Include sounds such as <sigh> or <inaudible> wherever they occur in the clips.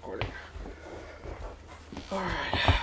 recording. All right.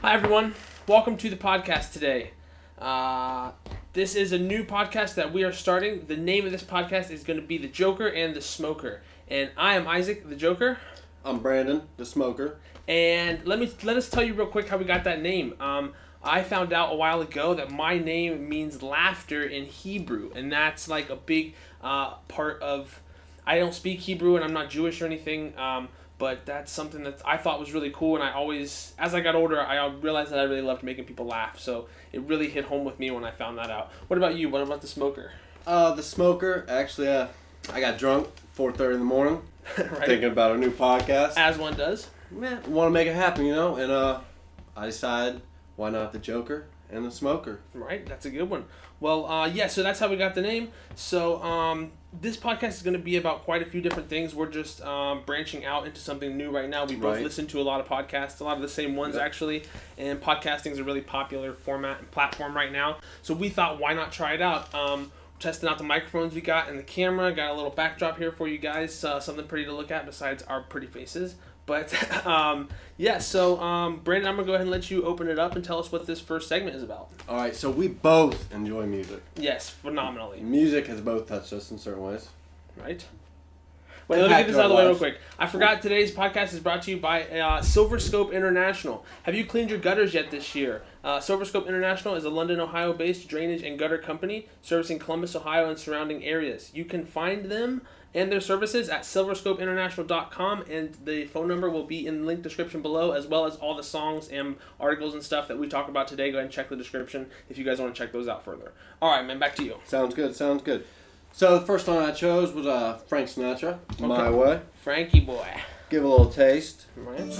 Hi, everyone. Welcome to the podcast today. Uh, this is a new podcast that we are starting. The name of this podcast is going to be The Joker and the Smoker. And I am Isaac, the Joker. I'm Brandon, the smoker. And let me let us tell you real quick how we got that name. Um, I found out a while ago that my name means laughter in Hebrew, and that's like a big uh, part of. I don't speak Hebrew, and I'm not Jewish or anything. Um, but that's something that I thought was really cool, and I always, as I got older, I realized that I really loved making people laugh. So it really hit home with me when I found that out. What about you? What about the smoker? Uh, the smoker. Actually, uh, I got drunk 4:30 in the morning, <laughs> right? thinking about a new podcast. As one does. Man, want to make it happen, you know. And uh, I decided, why not the Joker and the smoker? Right, that's a good one. Well, uh, yeah, so that's how we got the name. So um, this podcast is going to be about quite a few different things. We're just um, branching out into something new right now. We both Right. listen to a lot of podcasts, a lot of the same ones Yep. actually, and podcasting is a really popular format and platform right now. So we thought, why not try it out? Um, testing out the microphones we got and the camera. Got a little backdrop here for you guys. Uh, something pretty to look at besides our pretty faces. But <laughs> um, yeah, so um, Brandon, I'm gonna go ahead and let you open it up and tell us what this first segment is about. All right, so we both enjoy music. Yes, phenomenally. Music has both touched us in certain ways. right? Wait, let me get this out of the way real quick. I forgot today's podcast is brought to you by uh, Silver Scope International. Have you cleaned your gutters yet this year? Uh, Silver Scope International is a London, Ohio based drainage and gutter company servicing Columbus, Ohio and surrounding areas. You can find them and their services at silverscopeinternational.com and the phone number will be in the link description below as well as all the songs and articles and stuff that we talk about today. Go ahead and check the description if you guys want to check those out further. All right, man, back to you. Sounds good. Sounds good. So the first one I chose was uh, Frank Sinatra, "My Way." Frankie boy. Give a little taste. Right? It's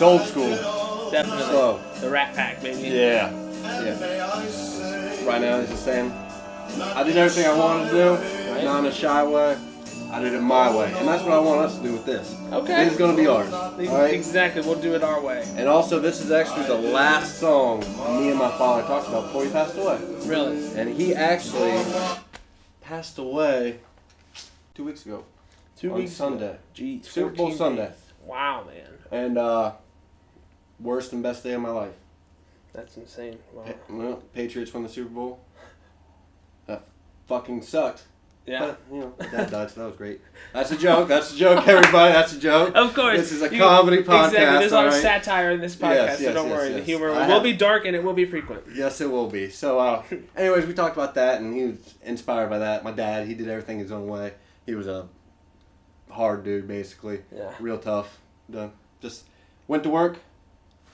old school. Definitely. Slow. The Rat Pack, baby. Yeah. Yeah. Right now, he's just saying, I did everything I wanted to do, Right. not in a shy way. I did it my way, and that's what I want us to do with this. Okay. This is gonna be ours. Right. Exactly. We'll do it our way. And also, this is actually the last song me and my father talked about before he passed away. Really. And he actually passed away two weeks ago Two on weeks. Sunday, Jeez. Super Bowl 14 Sunday. Wow, man. and uh, worst and best day of my life. That's insane. Wow. Pa- well, Patriots won the Super Bowl. That fucking sucked. Yeah. But, you know, that <laughs> that was great. That's a joke. That's a joke, everybody. That's a joke. Of course. This is a You- comedy podcast. Exactly. There's a lot of satire in this podcast, Yes, so yes, don't yes, worry. The humor I will have- be dark and it will be frequent. Yes, it will be. So, uh, <laughs> anyways, we talked about that, and he was inspired by that. My dad, he did everything his own way. He was a hard dude, basically, Yeah. real tough. Done. Just went to work.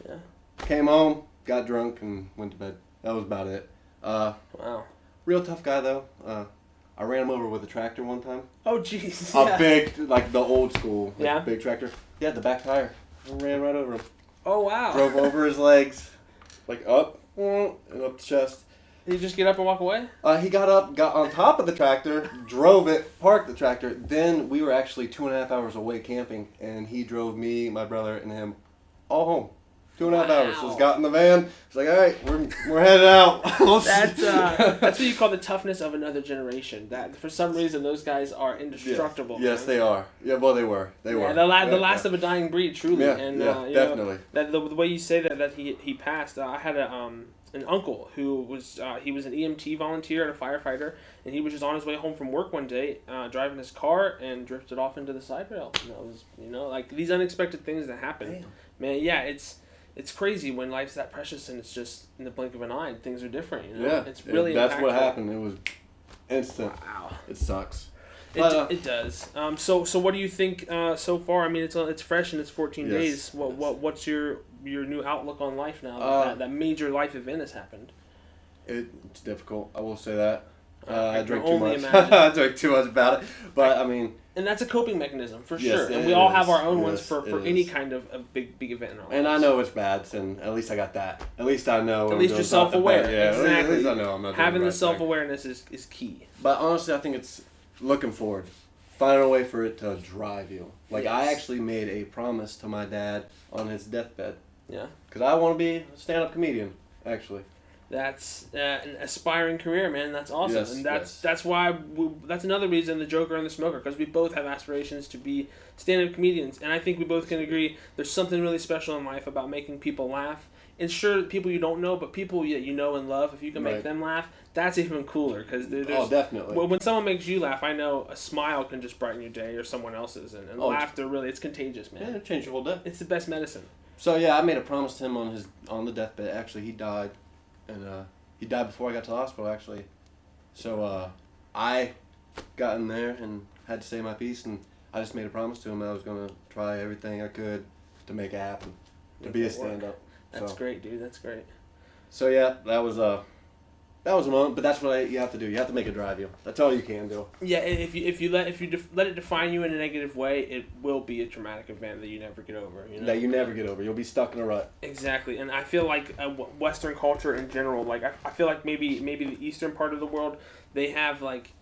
Yeah. Came home, got drunk, and went to bed. That was about it. Uh, Wow. real tough guy though. Uh, I ran him over with a tractor one time. Oh, jeez. A Yeah. big, like the old school, like, Yeah. big tractor. Yeah, the back tire. I ran right over him. Oh, wow. Drove over his legs, like up and up the chest. Did you just get up and walk away? Uh, he got up, got on top of the tractor, drove it, parked the tractor. Then we were actually two and a half hours away camping, and he drove me, my brother, and him all home. Two and a half hours. So Wow. just got in the van. It's like, all right, we're, we're headed out. <laughs> That's uh, <laughs> that's what you call the toughness of another generation. That for some reason those guys are indestructible. Yes, man. they are. Yeah, well, they were. They Yeah, were. the, la- the last yeah. of a dying breed, truly. Yeah, and yeah, uh, you know, definitely. that the, the way you say that that he he passed. Uh, I had a um an uncle who was uh, he was an EMT volunteer and a firefighter, and he was just on his way home from work one day, uh, driving his car and drifted off into the side rail. And that was you know like these unexpected things that happen. Damn. Man, yeah, it's. It's crazy when life's that precious and it's just in the blink of an eye. Things are different, you know. Yeah, it's it- really. that's what happened. It was instant. Wow. It sucks. It, uh, it does. Um, so so what do you think uh, so far? I mean, it's uh, it's fresh and it's 14 Yes, days. What yes. what what's your your new outlook on life now? That, Uh, that, that major life event has happened. It, it's difficult. I will say that. Uh, I I drink too much. <laughs> I drink too much about it. But I mean, And that's a coping mechanism for Yes, sure. And we all is. have our own ones for, for any is. kind of, of big big event in our and I know it's bad, and at least I got that. At least I know. At least you're self-aware. Yeah, at least- Exactly. At least I know I'm not Having the the self awareness is, is key. But honestly, I think it's looking forward, finding a way for it to drive you. Like I actually made a promise to my dad on his deathbed Yeah. because I want to be a stand-up comedian. Actually, that's uh, an aspiring career, man. That's awesome, Yes, and that's yes. that's why we, that's another reason the Joker and the Smoker because we both have aspirations to be stand-up comedians, and I think we both can agree there's something really special in life about making people laugh. And sure, people you don't know, but people that you know and love, if you can make Right. them laugh, that's even cooler because there's Oh, definitely. Well, when someone makes you laugh, I know a smile can just brighten your day or someone else's, and, and Oh, laughter really it's contagious, man. yeah, it changed your whole day. It's the best medicine. So yeah, I made a promise to him on his on the deathbed. Actually, he died, and uh, he died before I got to the hospital. Actually, so uh, I got in there and had to say my piece, and I just made a promise to him that I was gonna try everything I could to make it happen, to Make be a it work. stand up. That's So, great, dude. That's great. so yeah, that was uh, that was a moment. But that's what I, you have to do. You have to make it drive you. That's all you can do. Yeah, if you if you let if you def- let it define you in a negative way, it will be a traumatic event that you never get over. You know? That you never get over. You'll be stuck in a rut. Exactly, and I feel like uh, Western culture in general, like I, I feel like maybe maybe the Eastern part of the world, they have like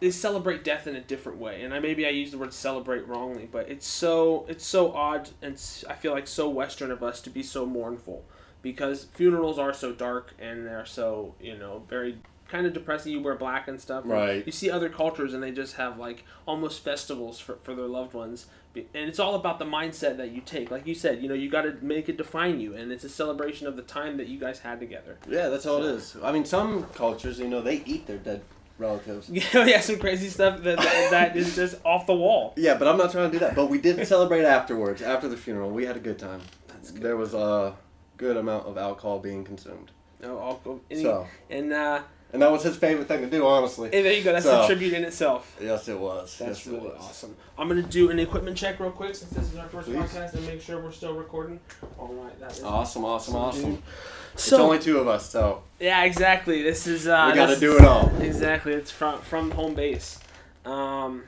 they celebrate death in a different way, and I maybe I use the word celebrate wrongly, but it's so it's so odd, and i feel like so Western of us to be so mournful, because funerals are so dark and they're so you know very kind of depressing. You wear black and stuff. Right. You see other cultures and they just have like almost festivals for, for their loved ones and it's all about the mindset that you take like you said you know you got to make it define you and it's a celebration of the time that you guys had together Yeah, that's all So- it is. I mean, some cultures, you know, they eat their dead relatives. yeah <laughs> oh, yeah some crazy stuff that, that, that is just off the wall Yeah, but I'm not trying to do that. But we did celebrate afterwards, after the funeral. We had a good time. That's good. There was a good amount of alcohol being consumed. no, go any, So, and uh and that was his favorite thing to do, honestly. and there you go that's So- a tribute in itself Yes, it was. that's yes, really was. awesome i'm gonna do an equipment check real quick since this is our first Please. podcast and make sure we're still recording all right that is Awesome, awesome, awesome. dude. It's only two of us, so yeah exactly this is uh we got to do it all. Exactly, it's from from home base. Um,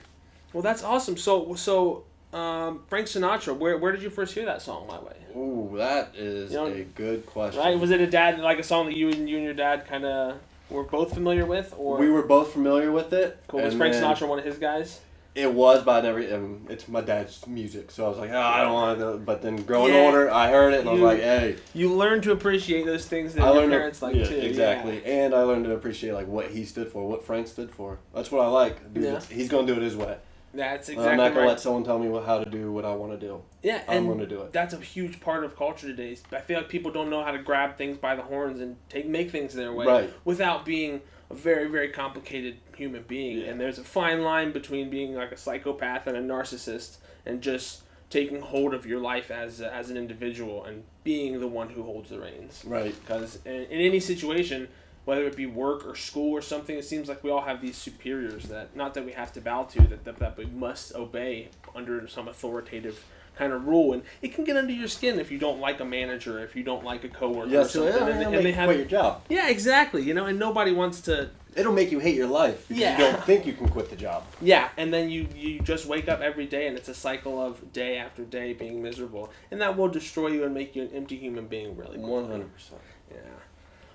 well, that's awesome. So so um, Frank Sinatra, where where did you first hear that song? By the way, Ooh, that is You know- a good question. right? Was it a dad like a song that you and you and your dad kind of were both familiar with, or we were both familiar with it. cool? Was Frank Sinatra one of his guys? It was, but I never. Um, it's my dad's music, so I was like, oh, I don't want to. Know but then growing Yeah. older, I heard it, and I was like, hey. You learn to appreciate those things that I your parents to, like yeah, too. exactly, and I learned to appreciate like what he stood for, what Frank stood for. That's what I like. Dude, Yeah. He's gonna do it his way. That's I'm not gonna right. let someone tell me what, how to do what I want to do. yeah, I'm gonna do it. that's a huge part of culture today. I feel like people don't know how to grab things by the horns and take make things their way Right. without being a very very complicated human being. Yeah. And there's a fine line between being like a psychopath and a narcissist and just taking hold of your life as as an individual and being the one who holds the reins. Right. Because in, in any situation, whether it be work or school or something, it seems like we all have these superiors that, not that we have to bow to, that, that, that we must obey under some authoritative kind of rule. And it can get under your skin if you don't like a manager, if you don't like a coworker yeah, or something. Yeah, and, and, they, they have, quit your job. Yeah, exactly. You know, and nobody wants to. It'll make you hate your life if yeah. you don't think you can quit the job. Yeah, and then you, you just wake up every day and it's a cycle of day after day being miserable. And that will destroy you and make you an empty human being, really. 100%.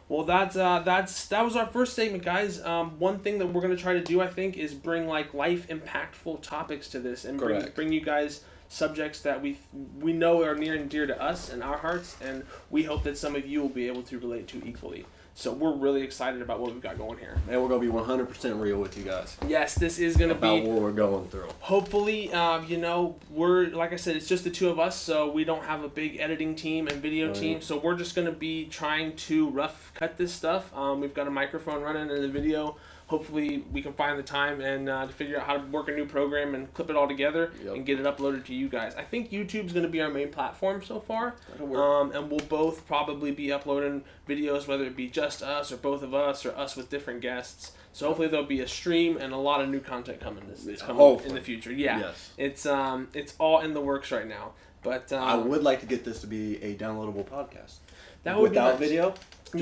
Well, that's uh, that's that was our first statement, guys. Um, one thing that we're gonna try to do, I think, is bring like life impactful topics to this, and bring Correct. bring you guys subjects that we we know are near and dear to us and our hearts, and we hope that some of you will be able to relate to equally. So we're really excited about what we've got going here. And we're gonna be one hundred percent real with you guys Yes, this is gonna about be what we're going through. hopefully um, you know we're like i said it's just the two of us so we don't have a big editing team and video Right. team so we're just to be trying to rough cut this stuff um, we've got a microphone running in the video hopefully we can find the time and uh, to figure out how to work a new program and clip it all together Yep. and get it uploaded to you guys i think youtube's going to be our main platform so far um, and we'll both probably be uploading videos, whether it be just us or both of us or us with different guests. So hopefully there'll be a stream and a lot of new content coming this, this coming in the future. Yeah, Yes. it's um it's all in the works right now. But um, I would like to get this to be a downloadable podcast. that would Without be nice. video,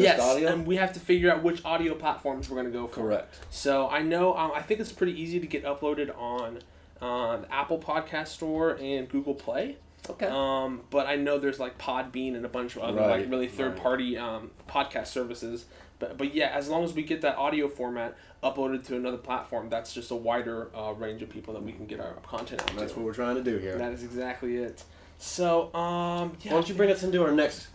yes, audio. and we have to figure out which audio platforms we're gonna go for. Correct. So I know um, I think it's pretty easy to get uploaded on um, Apple Podcast Store and Google Play. Okay. Um, but I know there's like Podbean and a bunch of other like really third party um, podcast services. But but yeah, as long as we get that audio format uploaded to another platform, that's just a wider uh, range of people that we can get our content out And that's to. what we're trying to do here. That is exactly it. So um, yeah. Why don't you bring us into our next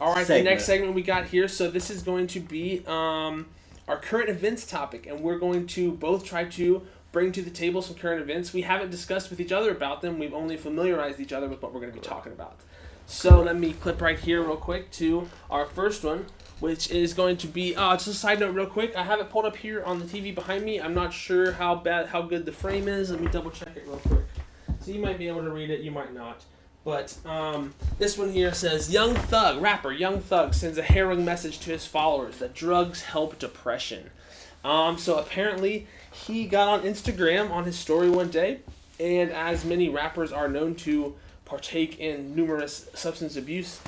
All right, the next segment we got here. So this is going to be um, our current events topic, and we're going to both try to bring to the table some current events. We haven't discussed with each other about them. We've only familiarized each other with what we're going to be talking about. So let me clip right here real quick to our first one, which is going to be uh, just a side note real quick. I have it pulled up here on the TV behind me. I'm not sure how bad how good the frame is. Let me double check it real quick. So you might be able to read it, you might not. But um, this one here says Young Thug, rapper Young Thug, sends a harrowing message to his followers that drugs help depression. Um, so apparently, he got on Instagram on his story one day, and as many rappers are known to partake in numerous substance abuse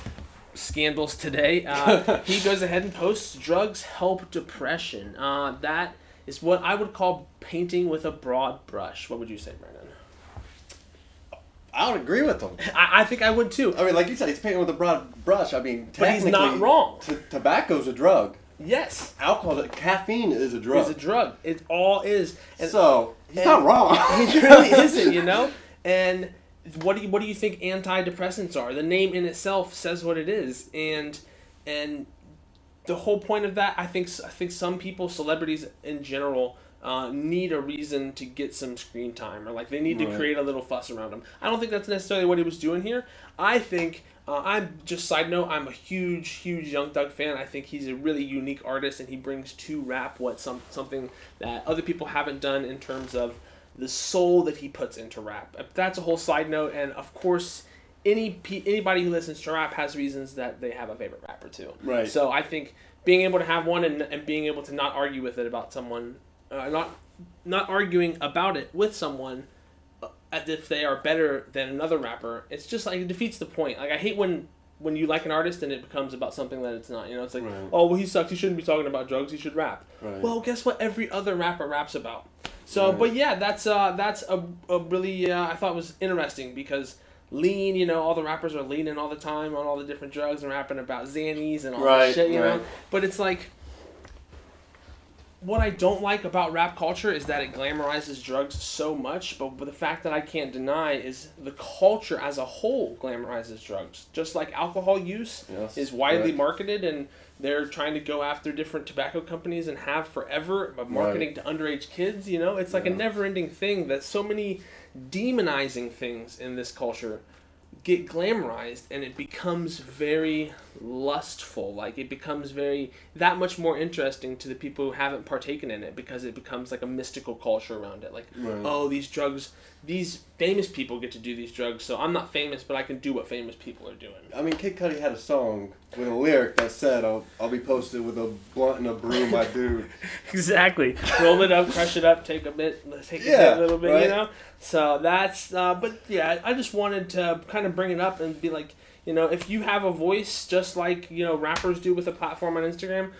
scandals today, uh, <laughs> he goes ahead and posts drugs help depression. Uh, that is what I would call painting with a broad brush. What would you say, Brandon? I would agree with him. I, I think I would too. I mean, like you said, he's painting with a broad brush. I mean, But he's not wrong. T- tobacco's a drug. Yes, Alcohol, caffeine is a drug. it's a drug. It all is. And so he's and- not wrong. <laughs> He really isn't, you know. And what do you what do you think antidepressants are? The name in itself says what it is, and and the whole point of that, I think, I think some people, celebrities in general, uh, need a reason to get some screen time, or like they need to create a little fuss around him. I don't think that's necessarily what he was doing here. I think. Uh, I'm just side note. I'm a huge, huge Young Thug fan. I think he's a really unique artist, and he brings to rap what some something that other people haven't done in terms of the soul that he puts into rap. Uh, That's a whole side note, and of course, any anybody who listens to rap has reasons that they have a favorite rapper too. Right. So I think being able to have one and, and being able to not argue with it about someone, uh, not not arguing about it with someone, uh, as if they are better than another rapper, it's just like it defeats the point. Like I hate when. When you like an artist and it becomes about something that it's not, you know, it's like, Right. oh well, he sucks. He shouldn't be talking about drugs. He should rap. Right. Well, guess what? Every other rapper raps about. So, Right. but yeah, that's uh, that's a, a really uh, I thought was interesting because lean, you know, all the rappers are leaning all the time on all the different drugs and rapping about Xannies and all that shit, you know. But it's like what I don't like about rap culture is that it glamorizes drugs so much, but, but the fact that I can't deny is the culture as a whole glamorizes drugs. Just like alcohol use Yes, is widely correct. marketed and they're trying to go after different tobacco companies and have forever but marketing to underage kids, you know? It's like a never ending thing that so many demonizing things in this culture get glamorized and it becomes very lustful like it becomes very that much more interesting to the people who haven't partaken in it because it becomes like a mystical culture around it. Like Right. oh these drugs these famous people get to do these drugs so i'm not famous but i can do what famous people are doing. I mean, Kid Cudi had a song with a lyric that said, "I'll, I'll be posted with a blunt and a broom, my <laughs> dude." exactly. Roll it up crush it up take a bit take Yeah, a little bit you know? So that's uh, but yeah i just wanted to kind of bring it up and be like you know if you have a voice just like you know rappers do with a platform on instagram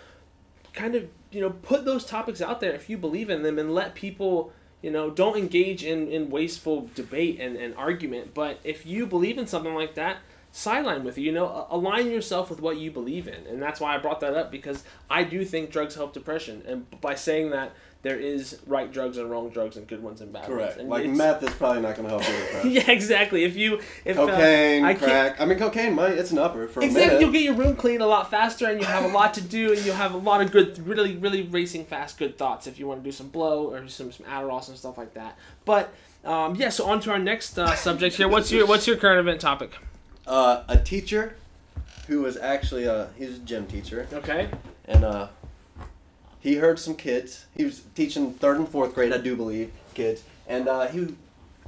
kind of you know put those topics out there if you believe in them and let people you know don't engage in, in wasteful debate and, and argument. But if you believe in something like that sideline with it you know align yourself with what you believe in. And that's why i brought that up because i do think drugs help depression. And by saying that there is right drugs and wrong drugs and good ones and bad Correct. ones and Like meth is probably not going to help you with that. <laughs> yeah exactly if you if uh, Cocaine, I crack. I mean, cocaine might. It's an upper for a Exactly, you'll get your room clean a lot faster, and you'll have a lot to do, and you'll have a lot of good, really, really racing fast, good thoughts if you want to do some blow or some some Adderall, some stuff like that. But um, yeah, so on to our next uh, subject here. What's your what's your current event topic? uh, a teacher who was actually a he's a gym teacher, Okay. and uh, he heard some kids. He was teaching third and fourth grade, I do believe, kids, and uh, he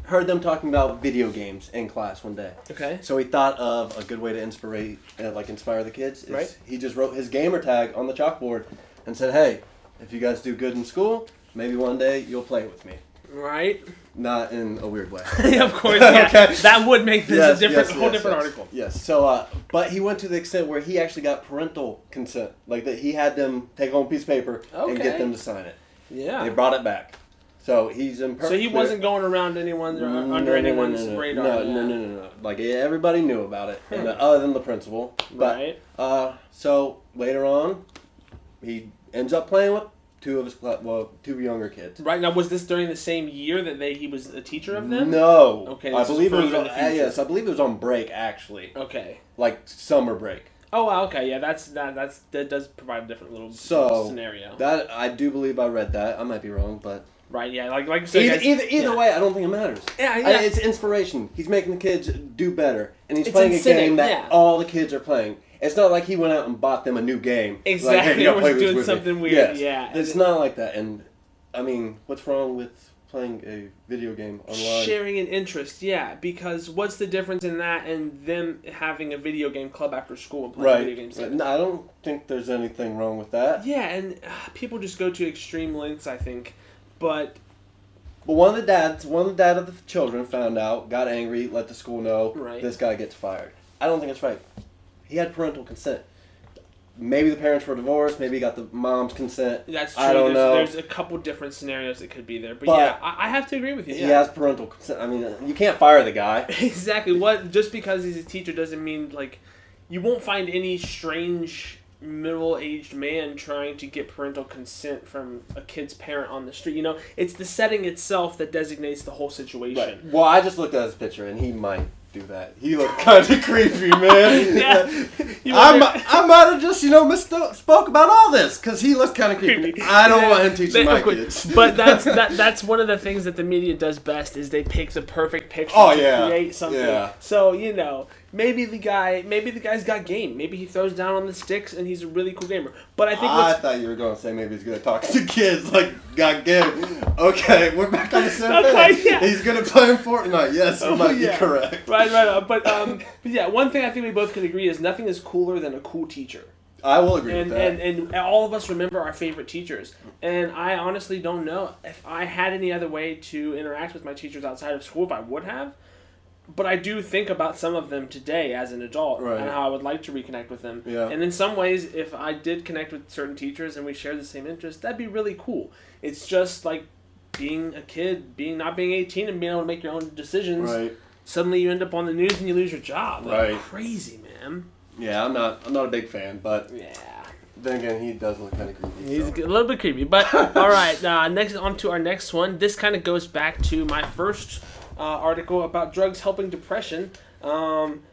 heard them talking about video games in class one day. Okay. So he thought of a good way to inspire, uh, like inspire the kids. Right. He just wrote his gamer tag on the chalkboard and said, "Hey, if you guys do good in school, maybe one day you'll play with me." Right. Not in a weird way. <laughs> yeah, of course. Yeah. Okay. That would make this Yes, a different, yes, whole yes, different article. Yes. So, uh, but he went to the extent where he actually got parental consent, like that he had them take home a piece of paper and get them to sign it. Yeah. They brought it back. So he's in. So he wasn't going around anyone's or No, under no, anyone's no, no, radar. No, yeah. no, no, no, no. Like everybody knew about it, and, uh, <laughs> other than the principal. But Right. uh, so later on, he ends up playing with two of his well, two younger kids. Right now, was this during the same year that they he was a teacher of them? No. Okay, I believe it was. On, uh, yes, I believe it was on break actually, Okay. like summer break. Oh, wow, okay, yeah, that's that. That's that does provide a different little So, scenario, That I do believe I read that. I might be wrong, but right? Yeah, like like said, either guys- either, either yeah. way, I don't think it matters. Yeah, I- it's inspiration. He's making the kids do better, and he's It's playing a game that yeah. all the kids are playing. It's not like he went out and bought them a new game. Like, Exactly, hey, you or play was doing me. something weird, Yes. yeah. it's not like that. And I mean, what's wrong with playing a video game online? sharing an interest, yeah. Because what's the difference in that and them having a video game club after school and playing video Right. games? No, I don't think there's anything wrong with that. Yeah, and uh, people just go to extreme lengths, I think. But But one of the dads, one of the dad of the children found out, got angry, let the school know. Right. This guy gets fired. I don't think it's right. He had parental consent. Maybe the parents were divorced. Maybe he got the mom's consent. that's true. I don't there's, know. there's a couple different scenarios that could be there. But, But- yeah, I, I have to agree with you. He Yeah. has parental consent. I mean, you can't fire the guy. <laughs> exactly. What just because he's a teacher doesn't mean like you won't find any strange middle-aged man trying to get parental consent from a kid's parent on the street. You know, it's the setting itself that designates the whole situation. Right. Well, I just looked at his picture, and he might do that. He looked kind of <laughs> creepy, man. Yeah. I, wonder- mi- I might have just, you know, misspoke about all this because he looks kind of creepy. I don't Yeah. want him teaching They- my kids. <laughs> But that's <laughs> that, that's one of the things that the media does best is they pick the perfect picture Oh, to yeah. create something. Yeah. So you know, maybe the guy, maybe the guy's got game. Maybe he throws down on the sticks and he's a really cool gamer. But I think I what's thought you were going to say maybe he's going to talk <laughs> to kids. Like, got game. Okay, we're back on the same Okay, page. yeah. He's good at playing Fortnite. Yes, Oh, might yeah. be correct. right, right. Uh, but um, <laughs> but yeah, one thing I think we both can agree is nothing is cooler than a cool teacher. I will agree and, with that. and and all of us remember our favorite teachers. And I honestly don't know if I had any other way to interact with my teachers outside of school if I would have. But I do think about some of them today as an adult Right. and how I would like to reconnect with them. Yeah. And in some ways, if I did connect with certain teachers and we shared the same interests, that'd be really cool. It's just like being a kid, being not being eighteen and being able to make your own decisions. right. Suddenly, you end up on the news and you lose your job. Like, Right. Crazy, man. Yeah, I'm not. I'm not a big fan, but Yeah. then again, he does look kind of creepy. He's so. a little bit creepy, but <laughs> all right. Uh, next, on to our next one. This kind of goes back to my first uh, article about drugs helping depression. Um,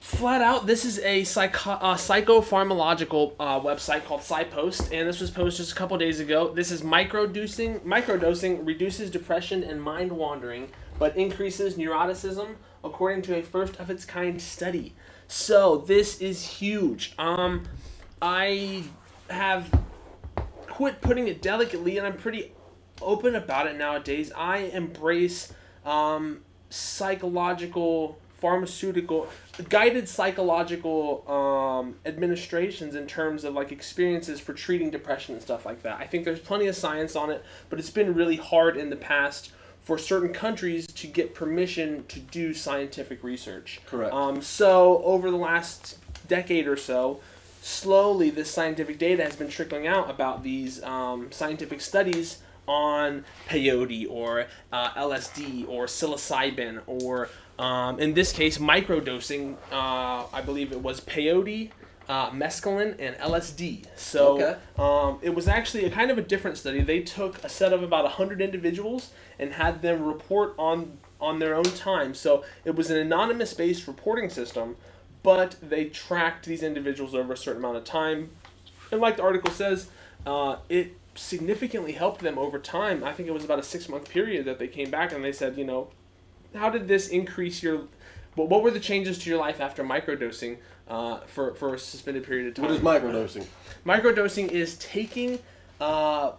flat out, this is a psycho- uh, psychopharmacological uh, website called PsyPost, and this was posted just a couple days ago. This is microdosing. Microdosing reduces depression and mind wandering, but increases neuroticism, according to a first of its kind study. So this is huge. Um, I have quit putting it delicately, and I'm pretty open about it nowadays. I embrace um, psychological, pharmaceutical, guided psychological um, administrations in terms of like experiences for treating depression and stuff like that. I think there's plenty of science on it, but it's been really hard in the past for certain countries to get permission to do scientific research. Correct. Um, so over the last decade or so, slowly this scientific data has been trickling out about these um, scientific studies on peyote or uh, LSD or psilocybin or um, in this case microdosing. Uh, I believe it was peyote. Uh, mescaline and LSD. So Okay. um, it was actually a kind of a different study. They took a set of about 100 individuals and had them report on on their own time. So it was an anonymous based reporting system, but they tracked these individuals over a certain amount of time. And like the article says, uh, it significantly helped them over time. I think it was about a six month period that they came back and they said, you know, how did this increase your what, what were the changes to your life after microdosing uh, for, for a suspended period of time? What is microdosing? Microdosing is taking uh,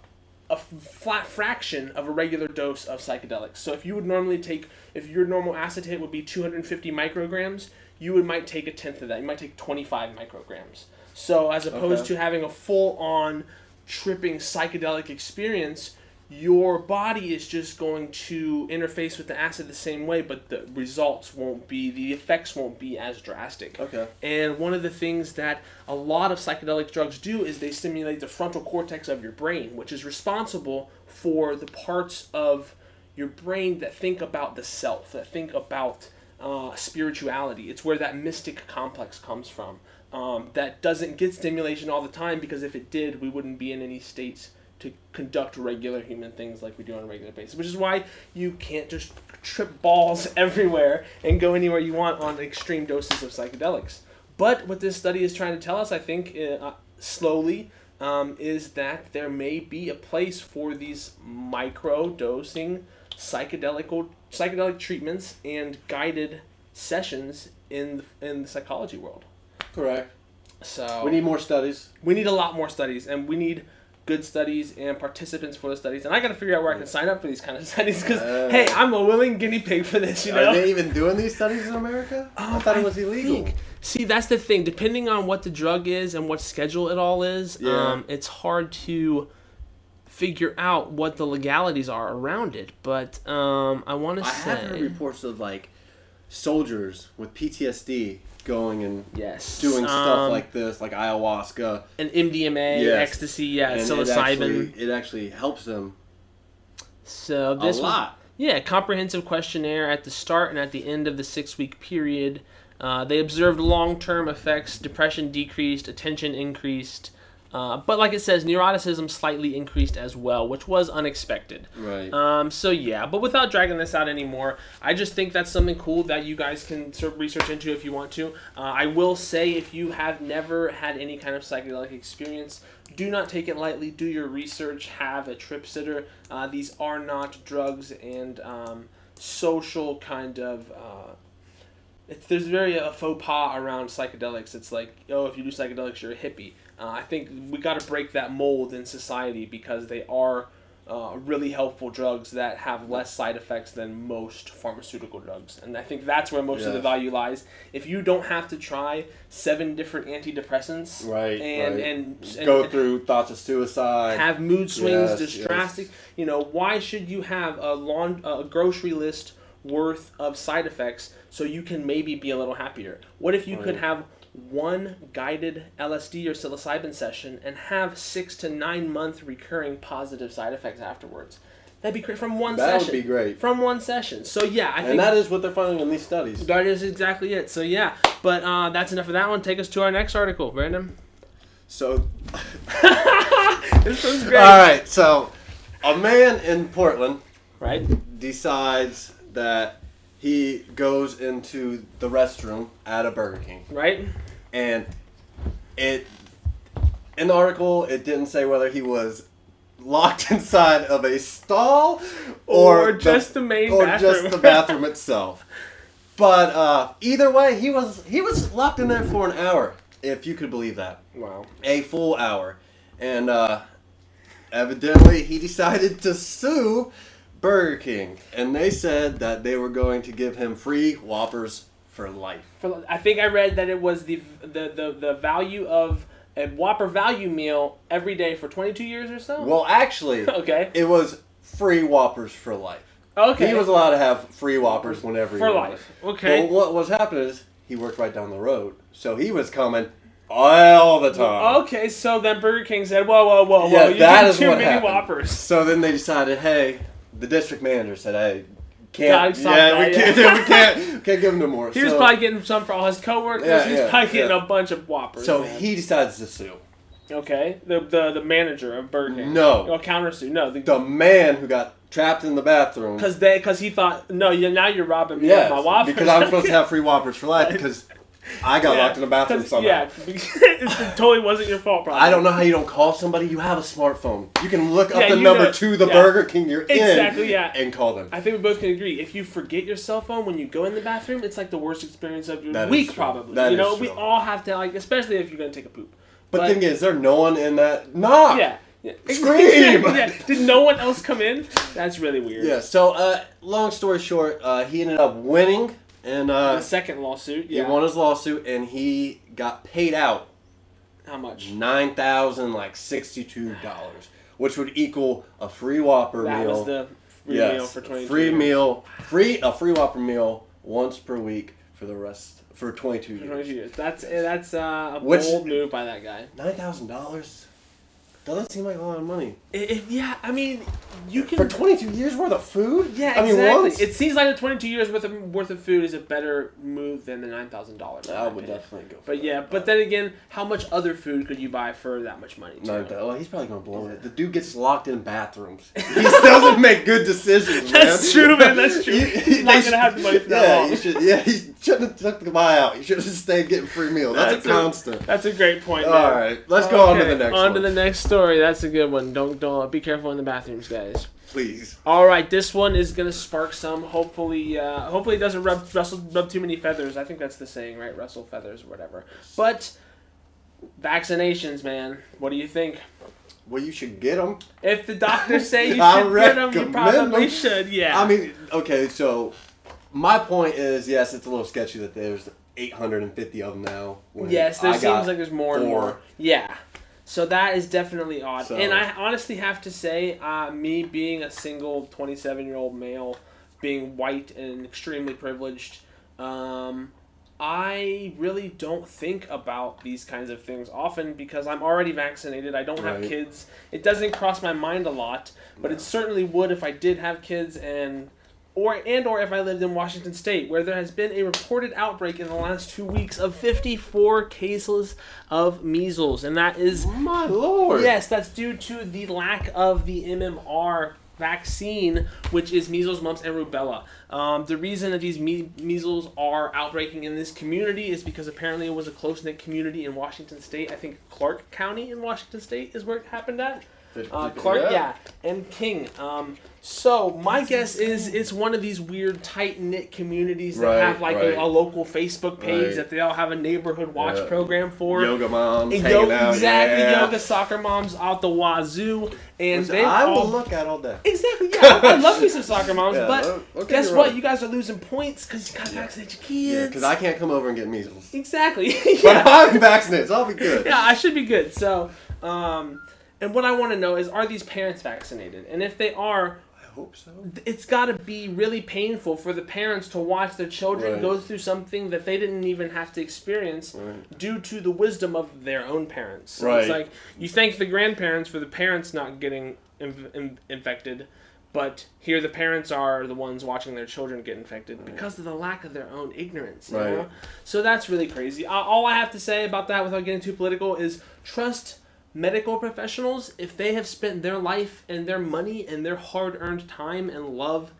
a flat fraction of a regular dose of psychedelics. So if you would normally take, if your normal acetate would be 250 micrograms, you would might take a tenth of that. You might take 25 micrograms. So as opposed Okay. to having a full-on tripping psychedelic experience, your body is just going to interface with the acid the same way, but the results won't be, the effects won't be as drastic. Okay. And one of the things that a lot of psychedelic drugs do is they stimulate the frontal cortex of your brain, which is responsible for the parts of your brain that think about the self, that think about uh, spirituality. It's where that mystic complex comes from. Um, that doesn't get stimulation all the time because if it did, we wouldn't be in any states to conduct regular human things like we do on a regular basis. Which is why you can't just trip balls <laughs> everywhere and go anywhere you want on extreme doses of psychedelics. But what this study is trying to tell us, I think, uh, slowly, um, is that there may be a place for these micro dosing psychedelic psychedelic treatments and guided sessions in the, in the psychology world. Correct. So We need more studies. we need a lot more studies, and we need good studies and participants for the studies. And I got to figure out where I can sign up for these kind of <laughs> studies because Uh, hey, I'm a willing guinea pig for this. You know. Are they even doing these studies in America? Oh, I thought it was illegal. think- see, that's the thing. Depending on what the drug is and what schedule it all is, Yeah. um, it's hard to figure out what the legalities are around it. But um, I want to say I have heard reports of like soldiers with PTSD going and yes, doing um, stuff like this, like ayahuasca, an MDMA, Yes. ecstasy, yeah, and it psilocybin. actually, it actually helps them so a this was lot. Yeah, comprehensive questionnaire at the start and at the end of the six week period. Uh, they observed long term effects. Depression decreased, attention increased. Uh, but like it says, neuroticism slightly increased as well, which was unexpected. Right. Um, so yeah, but without dragging this out anymore, I just think that's something cool that you guys can sort of research into if you want to. Uh, I will say, if you have never had any kind of psychedelic experience, do not take it lightly. Do your research. Have a trip sitter. Uh, these are not drugs and um, social kind of. Uh, it's, there's very a faux pas around psychedelics. It's like, oh, if you do psychedelics, you're a hippie. Uh, I think we got to break that mold in society because they are uh, really helpful drugs that have less side effects than most pharmaceutical drugs. And I think that's where most of the value lies. If you don't have to try seven different antidepressants Right, and, right. and, and Go through thoughts of suicide. have mood swings, Yes, just yes. drastic. You know, why should you have a lawn a grocery list worth of side effects so you can maybe be a little happier? What if you could have one guided LSD or psilocybin session and have six to nine month recurring positive side effects afterwards? That'd be great from one that session. That would be great. From one session. So yeah, I think And that is what they're finding in these studies. that is exactly it. So yeah, but uh, that's enough of that one. Take us to our next article, Brandon. So, <laughs> this one's great. all right. So, a man in Portland Right? decides that he goes into the restroom at a Burger King, Right? And it in the article it didn't say whether he was locked <laughs> inside of a stall or, Or, just the, main or bathroom. just the bathroom itself. <laughs> But uh, either way, he was he was locked in there for an hour, if you could believe that, wow. a full hour, and uh, evidently he decided to sue Burger King, and they said that they were going to give him free Whoppers for life. For, I think I read that it was the, the, the, the value of a Whopper value meal every day for 22 years or so. Well, actually, <laughs> okay. it was free Whoppers for life. Okay. He was allowed to have free Whoppers whenever for he wanted. life. Okay. Well, what was happening is he worked right down the road, so he was coming all the time. okay, so then Burger King said, "Whoa, whoa, whoa, whoa! Yeah, you that did too what many happened. Whoppers." So then they decided, hey, the district manager said, hey, can't, yeah, we can't, yeah. <laughs> we can't, can't give him no more. He so, was probably getting some for all his coworkers. Yeah, He's yeah, probably getting a bunch of Whoppers. so man. he decides to sue. okay, the, the the manager of Burger King. No. Oh, counter sue. No, the The man who got trapped in the bathroom. because they because he thought no, you now you're robbing me Yes, of my Whoppers because I'm supposed to <laughs> have free Whoppers for life because I got Yeah, locked in the bathroom somehow. Yeah, <laughs> it totally wasn't your fault. Probably. I don't know how you don't call somebody. You have a smartphone. You can look up Yeah, the number know- to the yeah. Burger King you're Exactly, in yeah. and call them. I think we both can agree. If you forget your cell phone when you go in the bathroom, it's like the worst experience of your That is week, true. probably. That you know, we all have to like, especially if you're gonna take a poop. But, But- thing is, there no one in that knock. Yeah. yeah. <laughs> Scream! <laughs> yeah. Did no one else come in? That's really weird. Yeah. So, uh, long story short, uh, he ended up winning, and uh, The second lawsuit. yeah. he won his lawsuit, and he got paid out How much? nine thousand like sixty two dollars, which would equal a free Whopper That meal. was the free yes, meal for twenty. free meal, free a free Whopper meal once per week for the rest for twenty two For 22 years. years. That's that's uh, a Which- bold move by that guy. Nine thousand dollars doesn't seem like a lot of money It, it- yeah, I mean, you can. for twenty two years worth of food. yeah, I mean, once It seems like the 22 years worth of worth of food is a better move than the nine thousand dollars. I would definitely go. For But that, yeah, but then again, how much other food could you buy for that much money? Too? Nine thou- well, he's probably gonna blow it. The dude gets locked in bathrooms. <laughs> He doesn't make good decisions, man. That's true, man, that's true. <laughs> He- he- He's not gonna have the money for that long. you should. Yeah, he's shouldn't have took the buyout. You should have stayed getting free meals. That's, That's a a- constant. That's a great point. All man. right, let's go on to the next On one. to the next story. That's a good one. Don't don't be careful in the bathrooms, guys. Please. All right, this one is gonna spark some. Hopefully, uh, hopefully it doesn't rub rustle, rub too many feathers. I think that's the saying, right? rustle feathers or whatever. But vaccinations, man. What do you think? Well, you should get them. If the doctors say <laughs> you should get them, you probably probably 'em. should. Yeah. I mean, okay, so my point is, yes, it's a little sketchy that there's 850 of them now. when yes, there I seems like there's more and more. Yeah. So that is definitely odd. So- And I honestly have to say, uh, me being a single 27 year old male, being white and extremely privileged, um, I really don't think about these kinds of things often because I'm already vaccinated. I don't have kids. It doesn't cross my mind a lot, but it certainly would if I did have kids and or and or if I lived in Washington State, where there has been a reported outbreak in the last two weeks of 54 cases of measles, and that is My lord. yes, that's due to the lack of the MMR vaccine, which is measles, mumps, and rubella. Um, the reason that these me- measles are outbreaking in this community is because apparently it was a close knit community in Washington State. I think Clark County in Washington State is where it happened at. Did- Uh, did- Clark, yeah, and King. Um, so my guess is it's one of these weird tight knit communities that Right, have like right. a, a local Facebook page Right. that they all have a neighborhood watch Yeah. program for. Yoga moms And hanging yo- out. exactly, yeah. yoga soccer moms out the wazoo, and Which they I will all look at all day. exactly. Yeah, I love me some soccer moms, <laughs> Yeah, but don't- don't get guess me what? wrong. You guys are losing points because you gotta vaccinate your Yeah, kids. because I can't come over and get measles. exactly. <laughs> But yeah. I'm vaccinated, so I'll be good. yeah, I should be good. So, um, and what I want to know is, are these parents vaccinated? And if they are, I hope so. it's got to be really painful for the parents to watch their children Right. go through something that they didn't even have to experience Right. due to the wisdom of their own parents. So Right. It's like you thank the grandparents for the parents not getting inf- in- infected, but here the parents are the ones watching their children get infected because of the lack of their own ignorance. You Right. know? So that's really crazy. Uh, all I have to say about that, without getting too political, is trust medical professionals if they have spent their life and their money and their hard-earned time and love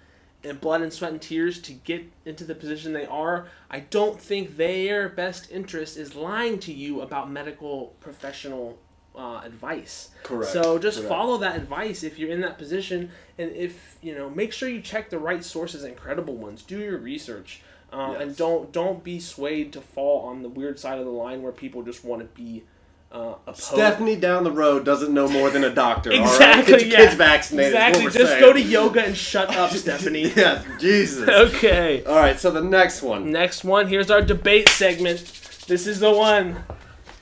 and blood and sweat and tears to get into the position they are i don't think their best interest is lying to you about medical professional uh, advice Correct. so just Correct. follow that advice if you're in that position and if you know make sure you check the right sources and credible ones do your research uh, and don't don't be swayed to fall on the weird side of the line where people just want to be uh. Stephanie down the road doesn't know more than a doctor. all right? <laughs> Exactly. Get your yeah. kids vaccinated. Exactly. Just saying. go to yoga and shut up, <laughs> Stephanie. yeah, Jesus. <laughs> Okay. All right, so the next one. Next one. Here's our debate segment. This is the one.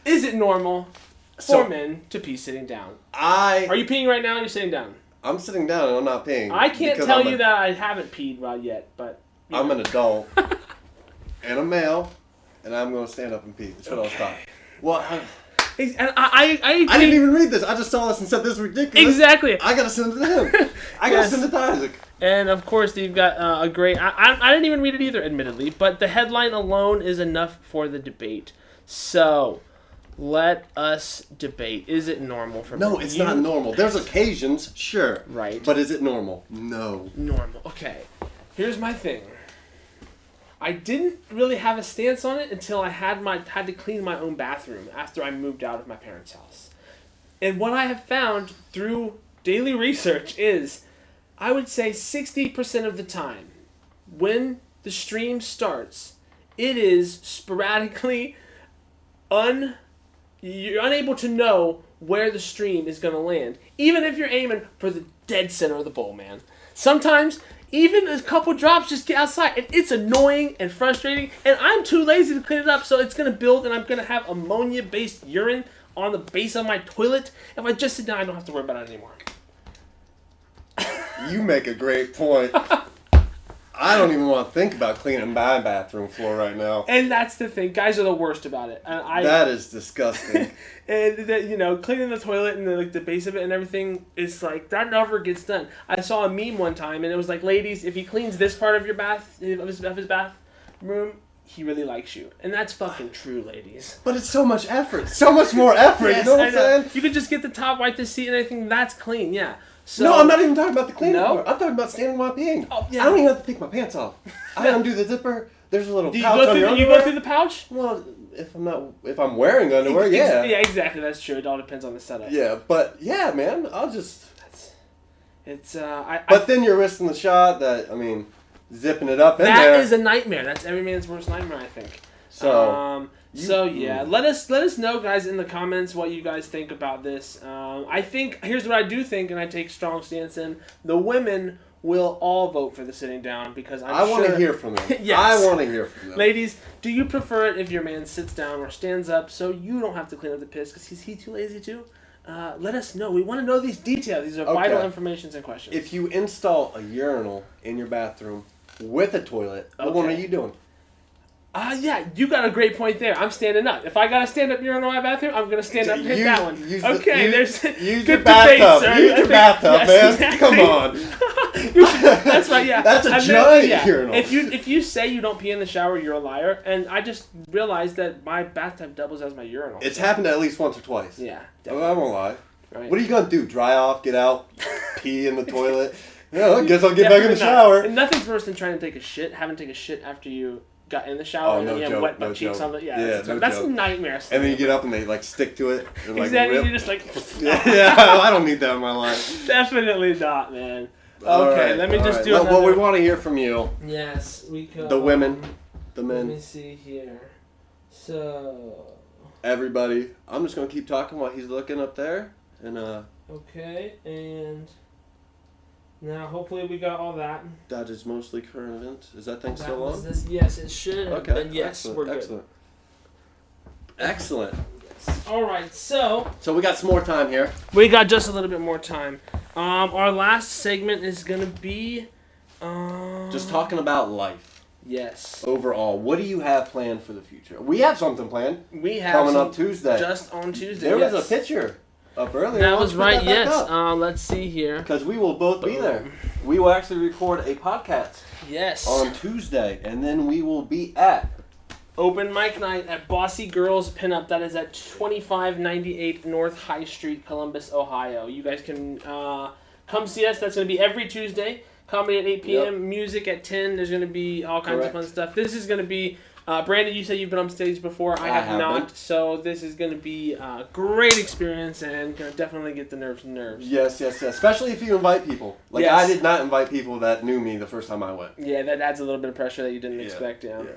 Is it normal for So- men to pee sitting down? I Are you peeing right now? Or you're sitting down. I'm sitting down and I'm not peeing. I can't tell I'm you a- that I haven't peed well yet, but you I'm an adult and a male, and I'm going to stand up and pee. That's what I was taught. Well, I, And I, I, I, I didn't even read this. I just saw this and said this is ridiculous. exactly. I gotta send it to him. I gotta Yes. send it to Isaac. And of course, you've got uh, a great. I, I, I didn't even read it either, admittedly, but the headline alone is enough for the debate. So, let us debate. Is it normal for No, it's You- not normal. There's occasions, sure. Right. But is it normal? No. normal. Okay, here's my thing. I didn't really have a stance on it until I had my had to clean my own bathroom after I moved out of my parents' house. And what I have found through daily research is I would say 60% of the time when the stream starts, it is sporadically un you're unable to know where the stream is going to land, even if you're aiming for the dead center of the bowl, man. Sometimes even a couple drops just get outside, and it's annoying and frustrating. And I'm too lazy to clean it up, so it's going to build, and I'm going to have ammonia-based urine on the base of my toilet. If I just sit down, I don't have to worry about it anymore. You make a great point. <laughs> I don't even want to think about cleaning my bathroom floor right now. And that's the thing, guys are the worst about it. And I That is disgusting. <laughs> and that you know cleaning the toilet and the, like the base of it and everything is like that never gets done. I saw a meme one time and it was like, ladies, if he cleans this part of your bath of his, of his bathroom, he really likes you, and that's fucking true, ladies. but it's so much effort. So much more effort. Yes, you know what I'm saying? You could just get the top, wipe the seat, and I think That's clean, yeah. So, no, I'm not even talking about the cleaning No? part. I'm talking about standing while peeing. Oh, yeah. I don't even have to take my pants off. <laughs> I undo the zipper. There's a little Do you pouch go on through? The, you go through the pouch? Well, if I'm not, if I'm wearing underwear, Ex- yeah. Yeah, exactly. That's true. It all depends on the setup. Yeah, but yeah, man, I'll just. That's, it's uh, I, I But then you're risking the shot that I mean, zipping it up in That is a nightmare. That's every man's worst nightmare, I think. so um, you- so yeah, let us let us know, guys, in the comments what you guys think about this. Um, I think here's what I do think, and I take strong stance in: the women will all vote for the sitting down because I'm I want to hear from them. <laughs> Yes. I want to hear from them. Ladies, do you prefer it if your man sits down or stands up so you don't have to clean up the piss because he's he too lazy to? Uh, let us know. We want to know these details. These are vital Okay. informations and questions. If you install a urinal in your bathroom with a toilet, what one are you doing? Ah, yeah, you got a great point there. I'm standing up. If I got to stand up urinal in my bathroom, I'm gonna stand up and hit Use- that one. use the- okay, use- there's use <laughs> good your <laughs> debate, bathtub. sir. Use I your think- bathtub, yes, man. exactly. Come on. <laughs> Should- that's right. Yeah, That's a I giant yeah. urinal. If you if you say you don't pee in the shower, you're a liar. And I just realized that my bathtub doubles as my urinal. It's happened at least once or twice. yeah. I won't lie. Right. What are you gonna do? Dry off? Get out? pee in the toilet? No, I guess I'll get back in the not. shower. And nothing's worse than trying to take a shit, having to take a shit after you got in the shower Oh, and no then you have wet butt no cheeks joke. on it. Yeah, Yeah, that's, no that's joke. a nightmare. And then you get up and they like stick to it and like exactly. rip. You're just like. yeah, <laughs> yeah, I don't need that in my life. Definitely not, man. Okay, right, let me just right. do well, well, we want to hear from you, Yes, we could. the women, the men. Let me see here. So, everybody. I'm just gonna keep talking while he's looking up there, and uh, okay, and now hopefully we got all that. that is mostly current events. Is that thing That still on? this. Yes, it should. have Okay. been. Yes, excellent, we're good. excellent. Excellent. All right, so So we got some more time here. we got just a little bit more time. Um, our last segment is gonna be. Um, Just talking about life Yes, overall. What do you have planned for the future? We have something planned we have coming up Tuesday. just on Tuesday. there was a picture up earlier. That was right. that Yes. Uh, let's see here. Because we will both be there. We will actually record a podcast Yes. on Tuesday, and then we will be at Open mic night at Bossy Girls Pinup. That is at 2598 North High Street, Columbus, Ohio. You guys can uh, come see us. That's going to be every Tuesday. Comedy at 8 p.m., music at 10. There's going to be all kinds Correct. of fun stuff. This is going to be. Uh, Brandon, you said you've been on stage before. I I have have not. So this is going to be a great experience and going to definitely get the nerves nerves. yes, yes, yes. Especially if you invite people. Like Yes. I did not invite people that knew me the first time I went. Yeah, that adds a little bit of pressure that you didn't Yeah, expect. Yeah. yeah.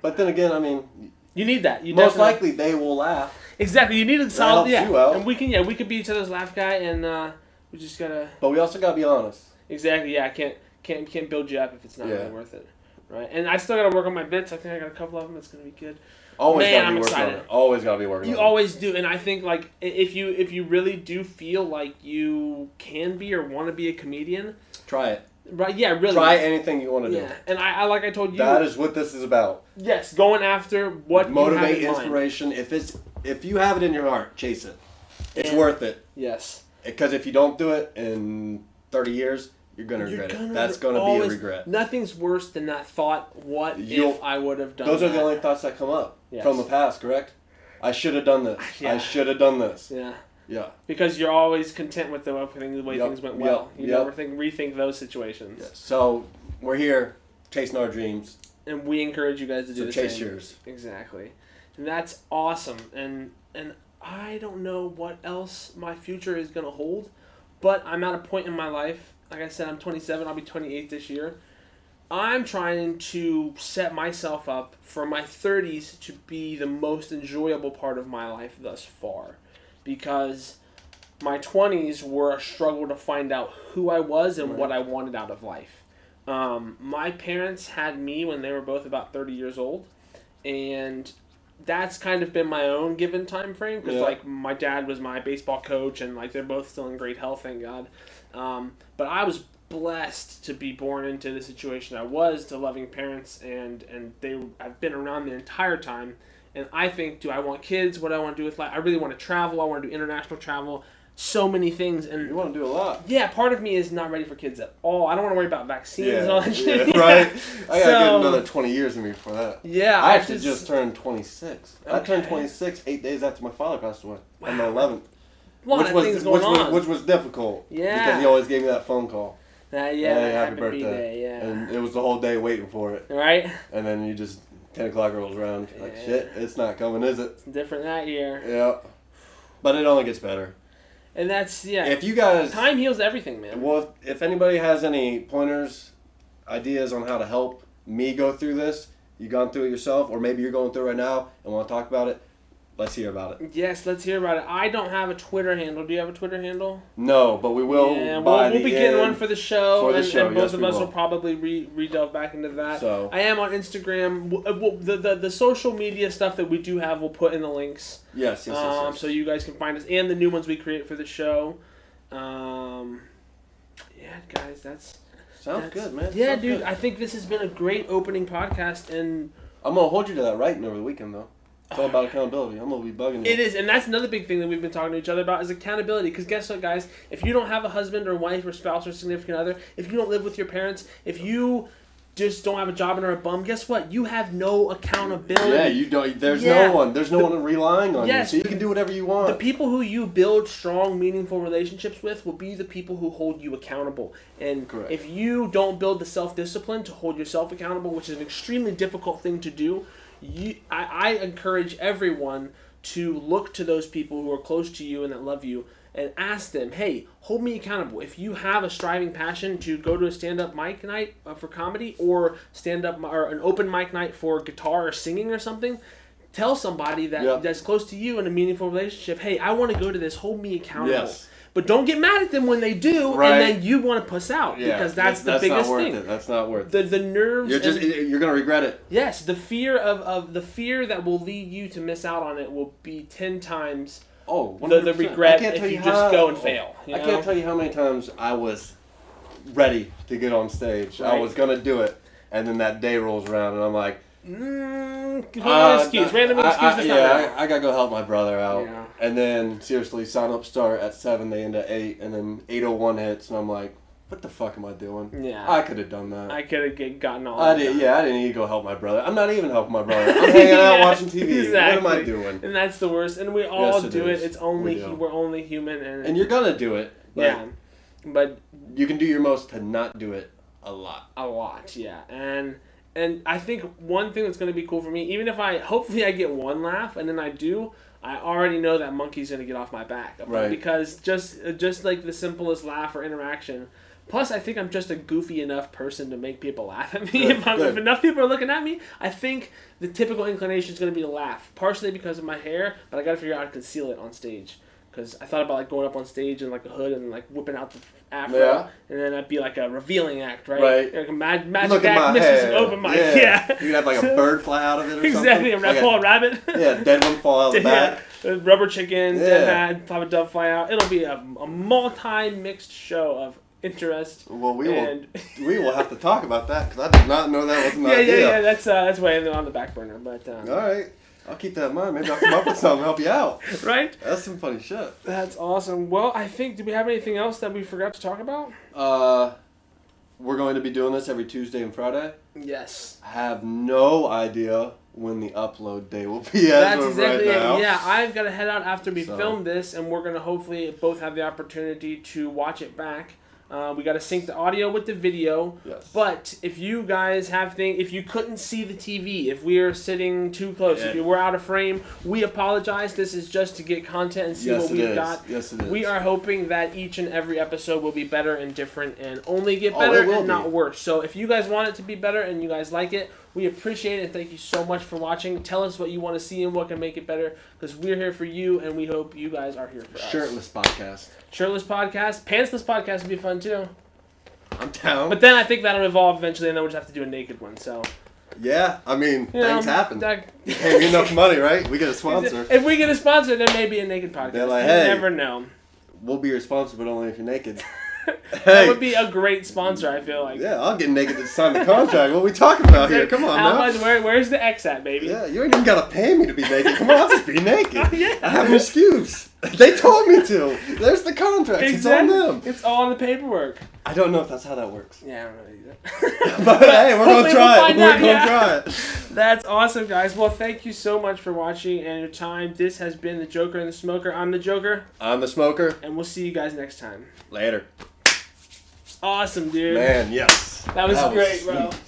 But then again, I mean, You need that. You most definitely- likely they will laugh. Exactly. You need a solid. Yeah. And we can. Yeah, we could be each other's laugh guy, and uh, we just gotta. But we also gotta be honest. Exactly. Yeah. I can't can't can't build you up if it's not Yeah. really worth it. Right. And I still gotta work on my bits. I think I got a couple of them. That's gonna be good. Always Man, gotta be I'm working on excited. it. Always gotta be working You on always do, and I think like if you if you really do feel like you can be or want to be a comedian. Try it. right? Yeah. Really. Try anything you want to do. Yeah. And I, I like I told you. That is what this is about. yes. Going after what Motivate, you have in mind. inspiration. If it's if you have it in your heart, chase it. It's And- worth it. Yes. Because if you don't do it in thirty years, you're gonna You're regret gonna it. That's gonna be a regret. Nothing's worse than that thought. What You'll- if I would have done? Those are the that? only thoughts that come up Yes. from the past, correct? I should have done this. <laughs> Yeah. I should have done this. Yeah. Yeah. Because you're always content with the way, the way Yep, things went yep, well. You yep. never think rethink those situations. Yes. So we're here chasing our dreams. And we encourage you guys to do So the chase same. yours. Exactly. And that's awesome. And and I don't know what else my future is gonna hold, but I'm at a point in my life. Like I said, I'm 27. I'll be 28 this year. I'm trying to set myself up for my 30s to be the most enjoyable part of my life thus far, because my 20s were a struggle to find out who I was and Right. what I wanted out of life. Um, my parents had me when they were both about 30 years old, and that's kind of been my own given time frame because Yeah. like my dad was my baseball coach and like they're both still in great health thank god um, but i was blessed to be born into the situation i was to loving parents and and they i've been around the entire time and i think do i want kids what do i want to do with life i really want to travel i want to do international travel so many things and You want to do a lot. yeah, part of me is not ready for kids at all. I don't want to worry about vaccines and all that yeah, <laughs> right. I gotta So- get another twenty years in me before that. Yeah, I actually just, turned twenty six. I turned twenty six eight days after my father passed away on the Wow. eleventh. A lot which of was things which going was, which was difficult. Yeah. Because he always gave me that phone call. Uh, yeah, Hey, happy birthday. birthday. yeah. And it was the whole day waiting for it. right? And then you just ten o'clock rolls around. Like Yeah. shit, it's not coming, is it? It's different that year. Yeah. But it only gets better. And that's yeah. If you guys Time heals everything, man. Well, if, if anybody has any pointers, ideas on how to help me go through this, you gone through it yourself, or maybe you're going through it right now and want to talk about it, let's hear about it. Yes, let's hear about it. I don't have a Twitter handle. Do you have a Twitter handle? No, but we will. yeah, we'll, we'll be getting one for the show, For the and, show, and both yes, of us will. will. probably re, re delve back into that. So I am on Instagram. Uh, well, The, the the social media stuff that we do have, we'll put in the links, yes, yes, yes, um, yes. so you guys can find us and the new ones we create for the show. Um, yeah, guys, that's sounds that's- good, man. Yeah, Sounds dude, good. I think this has been a great opening podcast, and I'm gonna hold you to that writing over the weekend though. It's all about accountability. I'm gonna be bugging you. It is, and that's another big thing that we've been talking to each other about is accountability. Because guess what, guys? If you don't have a husband or wife or spouse or significant other, if you don't live with your parents, if you just don't have a job and are a bum, guess what? You have no accountability. Yeah, you don't. There's Yeah. no one. There's no one relying on Yes. you, so you can do whatever you want. the people who you build strong, meaningful relationships with will be the people who hold you accountable. And Correct. if you don't build the self discipline to hold yourself accountable, which is an extremely difficult thing to do, you, I, I encourage everyone to look to those people who are close to you and that love you and ask them, hey, hold me accountable. If you have a striving passion to go to a stand up mic night uh, for comedy or stand up or an open mic night for guitar or singing or something, tell somebody that Yep. that's close to you in a meaningful relationship, hey, I want to go to this, hold me accountable. Yes. But don't get mad at them when they do, Right. and then you want to puss out yeah, because that's, the that's biggest not worth thing. It. That's not worth it. The the nerves. You're just and- you're gonna regret it. yes, the fear of, of the fear that will lead you to miss out on it will be ten times Oh, the, the 100%. regret I if you, you just how- go and fail. you I know? can't tell you how many times I was ready to get on stage. I was gonna do it, and then that day rolls around, and I'm like, Mm, uh, excuse, random excuse. I, that's yeah. I, I gotta go help my brother out. Yeah. And then seriously, sign up start at seven. They end at eight, and then eight oh one hits, and I'm like, what the fuck am I doing? Yeah. I could have done that. I could have gotten all. I did. Yeah, I didn't need to go help my brother. I'm not even helping my brother. I'm <laughs> hanging out watching TV. exactly. What am I doing? And that's the worst. And we all Yes, it do it. is. It's only We we're only human, and, And you're gonna do it. Like, yeah, but You can do your most to not do it a lot. a lot, yeah. And and I think one thing that's going to be cool for me, even if I hopefully I get one laugh, and then I do, I already know that monkey's going to get off my back, Right. Because just just like the simplest laugh or interaction. Plus, I think I'm just a goofy enough person to make people laugh at me. Good, if, I'm, if enough people are looking at me, I think the typical inclination is going to be to laugh. Partially because of my hair, but I got to figure out how to conceal it on stage. Because I thought about like going up on stage in like a hood and like whipping out the afro, Yeah. and then I'd be like a revealing act, right? Right. Like a mag- magic Look act mixed some open mic. Yeah. You could have like a bird fly out of it or <laughs> exactly. something. I'm Like pull a rabbit. <laughs> Yeah, dead one fall out of the back. <laughs> Yeah, rubber chicken, Yeah. dead hat, have a dove fly out. It'll be a, a multi-mixed show of interest. Well, we will we will have to talk about that because I did not know that was an <laughs> yeah, idea. yeah, yeah. That's uh, that's way on the back burner, but um, All right, I'll keep that in mind. Maybe I'll come up with something to help you out. <laughs> right. That's some funny shit. That's awesome. Well, I think. Do we have anything else that we forgot to talk about? Uh, we're going to be doing this every Tuesday and Friday. Yes. I have no idea when the upload day will be as That's exactly right it. now. Yeah, I've got to head out after we So- film this, and we're gonna hopefully both have the opportunity to watch it back. Uh, we got to sync the audio with the video. Yes. But if you guys have things, if you couldn't see the TV, if we are sitting too close, if Yeah. you were out of frame, we apologize. This is just to get content and see yes, what we've is. got. Yes, it is. We are hoping that each and every episode will be better and different and only get Oh, better will and not worse. So if you guys want it to be better and you guys like it, we appreciate it and thank you so much for watching. Tell us what you want to see and what can make it better because we're here for you and we hope you guys are here for us. Shirtless podcast. Shirtless podcast, pantsless podcast would be fun too. I'm down. But then I think that'll evolve eventually and then we'll just have to do a naked one. So yeah, I mean, you know, things happen. that- Pay me enough money, right? We get a <laughs> sponsor. If we get a sponsor, there may be a naked podcast. They're like, you "Hey." never know. We'll be your sponsor, but only if you're naked. <laughs> That would be a great sponsor. I feel like. yeah, I'll get naked to sign the contract. What are we talking about here? Come on How now. much? Where, where's the X at, baby? Yeah, you ain't even gotta pay me to be naked. Come on, I'll just be <laughs> naked. Oh, yeah. I have an excuse. <laughs> They told me to. There's the contract. Exactly. It's on them. It's all in the paperwork. I don't know if that's how that works. Yeah, I don't know either. But hey, we're gonna try we'll it. We're out, gonna yeah. try it. That's awesome, guys. Well, thank you so much for watching and your time. This has been the Joker and the Smoker. I'm the Joker, I'm the smoker. and we'll see you guys next time. Later. Awesome, dude. Man, yes. That was great, bro. sweet.